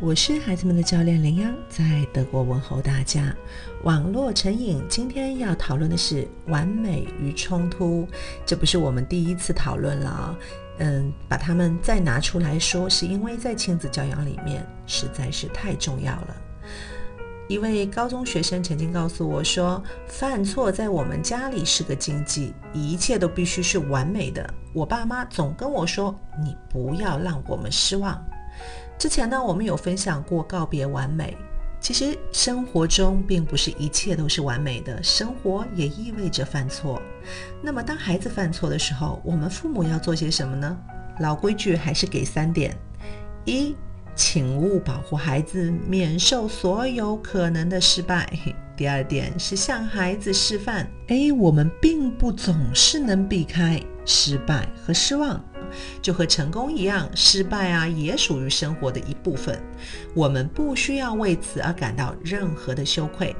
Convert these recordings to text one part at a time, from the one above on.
我是孩子们的教练林央，在德国问候大家。网络成瘾，今天要讨论的是完美与冲突，这不是我们第一次讨论了。嗯，把它们再拿出来说，是因为在亲子教养里面实在是太重要了。一位高中学生曾经告诉我说：“犯错在我们家里是个禁忌，一切都必须是完美的。我爸妈总跟我说，你不要让我们失望。”之前呢，我们有分享过告别完美。其实生活中并不是一切都是完美的，生活也意味着犯错。那么当孩子犯错的时候，我们父母要做些什么呢？老规矩还是给三点：一，请勿保护孩子免受所有可能的失败；第二点是向孩子示范：A，我们并不总是能避开失败和失望。就和成功一样，失败啊也属于生活的一部分。我们不需要为此而感到任何的羞愧。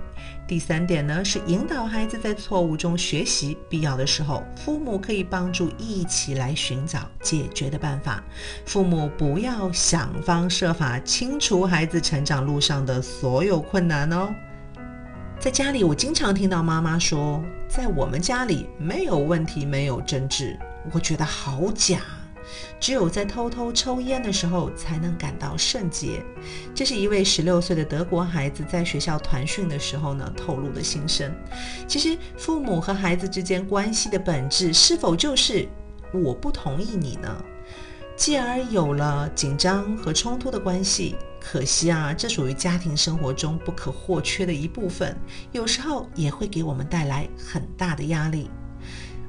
第三点呢，是引导孩子在错误中学习，必要的时候，父母可以帮助一起来寻找解决的办法。父母不要想方设法清除孩子成长路上的所有困难哦。在家里，我经常听到妈妈说，在我们家里没有问题，没有争执。我觉得好假。只有在偷偷抽烟的时候，才能感到圣洁。这是一位十六岁的德国孩子在学校团训的时候呢透露的心声。其实，父母和孩子之间关系的本质，是否就是我不同意你呢？继而有了紧张和冲突的关系。可惜啊，这属于家庭生活中不可或缺的一部分，有时候也会给我们带来很大的压力。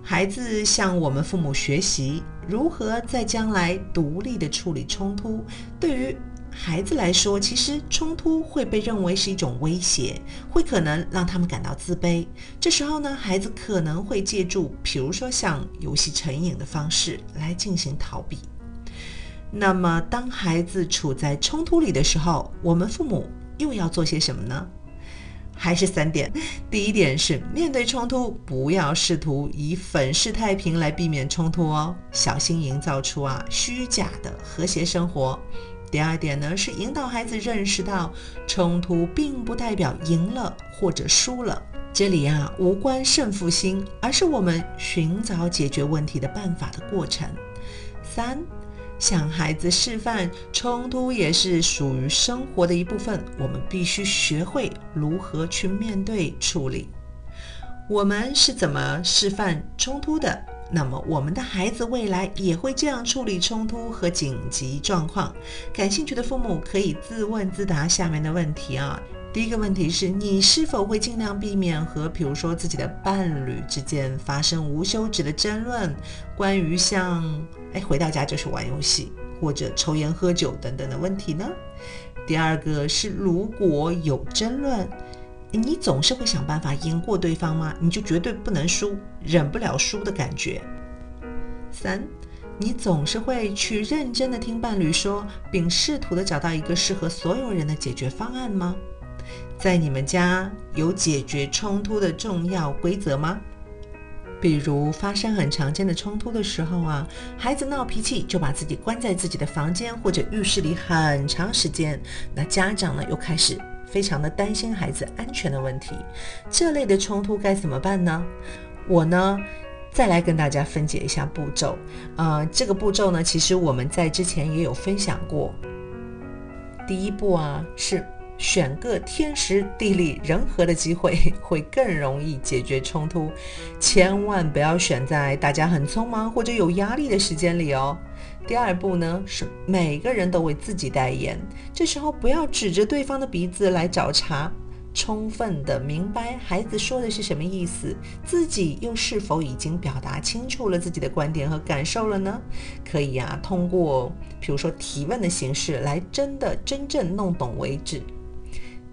孩子向我们父母学习如何在将来独立的处理冲突。对于孩子来说，其实冲突会被认为是一种威胁，会可能让他们感到自卑。这时候呢，孩子可能会借助，比如说像游戏成瘾的方式来进行逃避。那么，当孩子处在冲突里的时候，我们父母又要做些什么呢？还是三点，第一点是面对冲突，不要试图以粉饰太平来避免冲突哦，小心营造出啊虚假的和谐生活。第二点呢是引导孩子认识到，冲突并不代表赢了或者输了，这里啊无关胜负心，而是我们寻找解决问题的办法的过程。三。向孩子示范，冲突也是属于生活的一部分。我们必须学会如何去面对处理。我们是怎么示范冲突的？那么我们的孩子未来也会这样处理冲突和紧急状况。感兴趣的父母可以自问自答下面的问题啊。第一个问题是你是否会尽量避免和，比如说自己的伴侣之间发生无休止的争论，关于像，哎，回到家就是玩游戏或者抽烟喝酒等等的问题呢？第二个是如果有争论，你总是会想办法赢过对方吗？你就绝对不能输，忍不了输的感觉。三，你总是会去认真的听伴侣说，并试图的找到一个适合所有人的解决方案吗？在你们家有解决冲突的重要规则吗？比如发生很常见的冲突的时候啊，孩子闹脾气就把自己关在自己的房间或者浴室里很长时间，那家长呢又开始非常的担心孩子安全的问题。这类的冲突该怎么办呢？我呢再来跟大家分解一下步骤。呃，这个步骤呢，其实我们在之前也有分享过。第一步啊是。选个天时地利人和的机会，会更容易解决冲突。千万不要选在大家很匆忙或者有压力的时间里哦。第二步呢，是每个人都为自己代言。这时候不要指着对方的鼻子来找茬，充分的明白孩子说的是什么意思，自己又是否已经表达清楚了自己的观点和感受了呢？可以啊，通过比如说提问的形式来真的真正弄懂为止。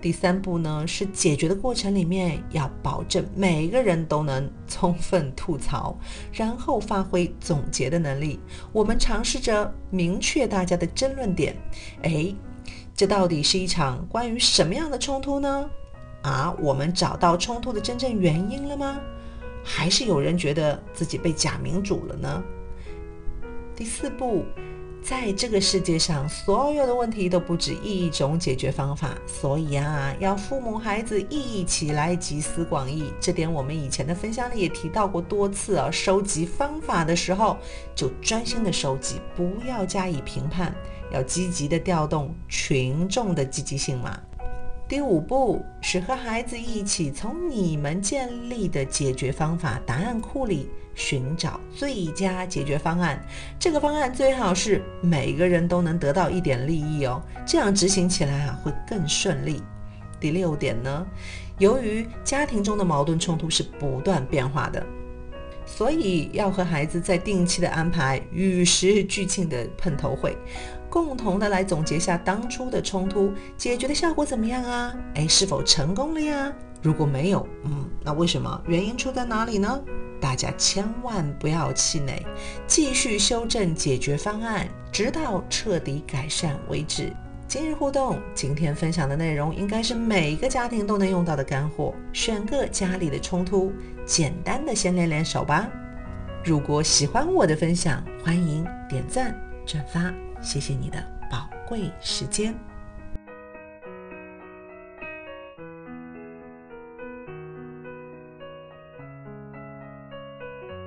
第三步呢，是解决的过程里面要保证每一个人都能充分吐槽，然后发挥总结的能力。我们尝试着明确大家的争论点。哎，这到底是一场关于什么样的冲突呢？啊，我们找到冲突的真正原因了吗？还是有人觉得自己被假民主了呢？第四步。在这个世界上，所有的问题都不止一种解决方法，所以啊，要父母孩子一起来集思广益。这点我们以前的分享里也提到过多次啊。收集方法的时候，就专心的收集，不要加以评判，要积极的调动群众的积极性嘛。第五步是和孩子一起从你们建立的解决方法答案库里寻找最佳解决方案。这个方案最好是每个人都能得到一点利益哦，这样执行起来啊会更顺利。第六点呢，由于家庭中的矛盾冲突是不断变化的，所以要和孩子在定期的安排与时俱进的碰头会。共同的来总结下当初的冲突解决的效果怎么样啊？哎，是否成功了呀？如果没有，嗯，那为什么？原因出在哪里呢？大家千万不要气馁，继续修正解决方案，直到彻底改善为止。今日互动，今天分享的内容应该是每个家庭都能用到的干货。选个家里的冲突，简单的先练练手吧。如果喜欢我的分享，欢迎点赞转发。谢谢你的宝贵时间。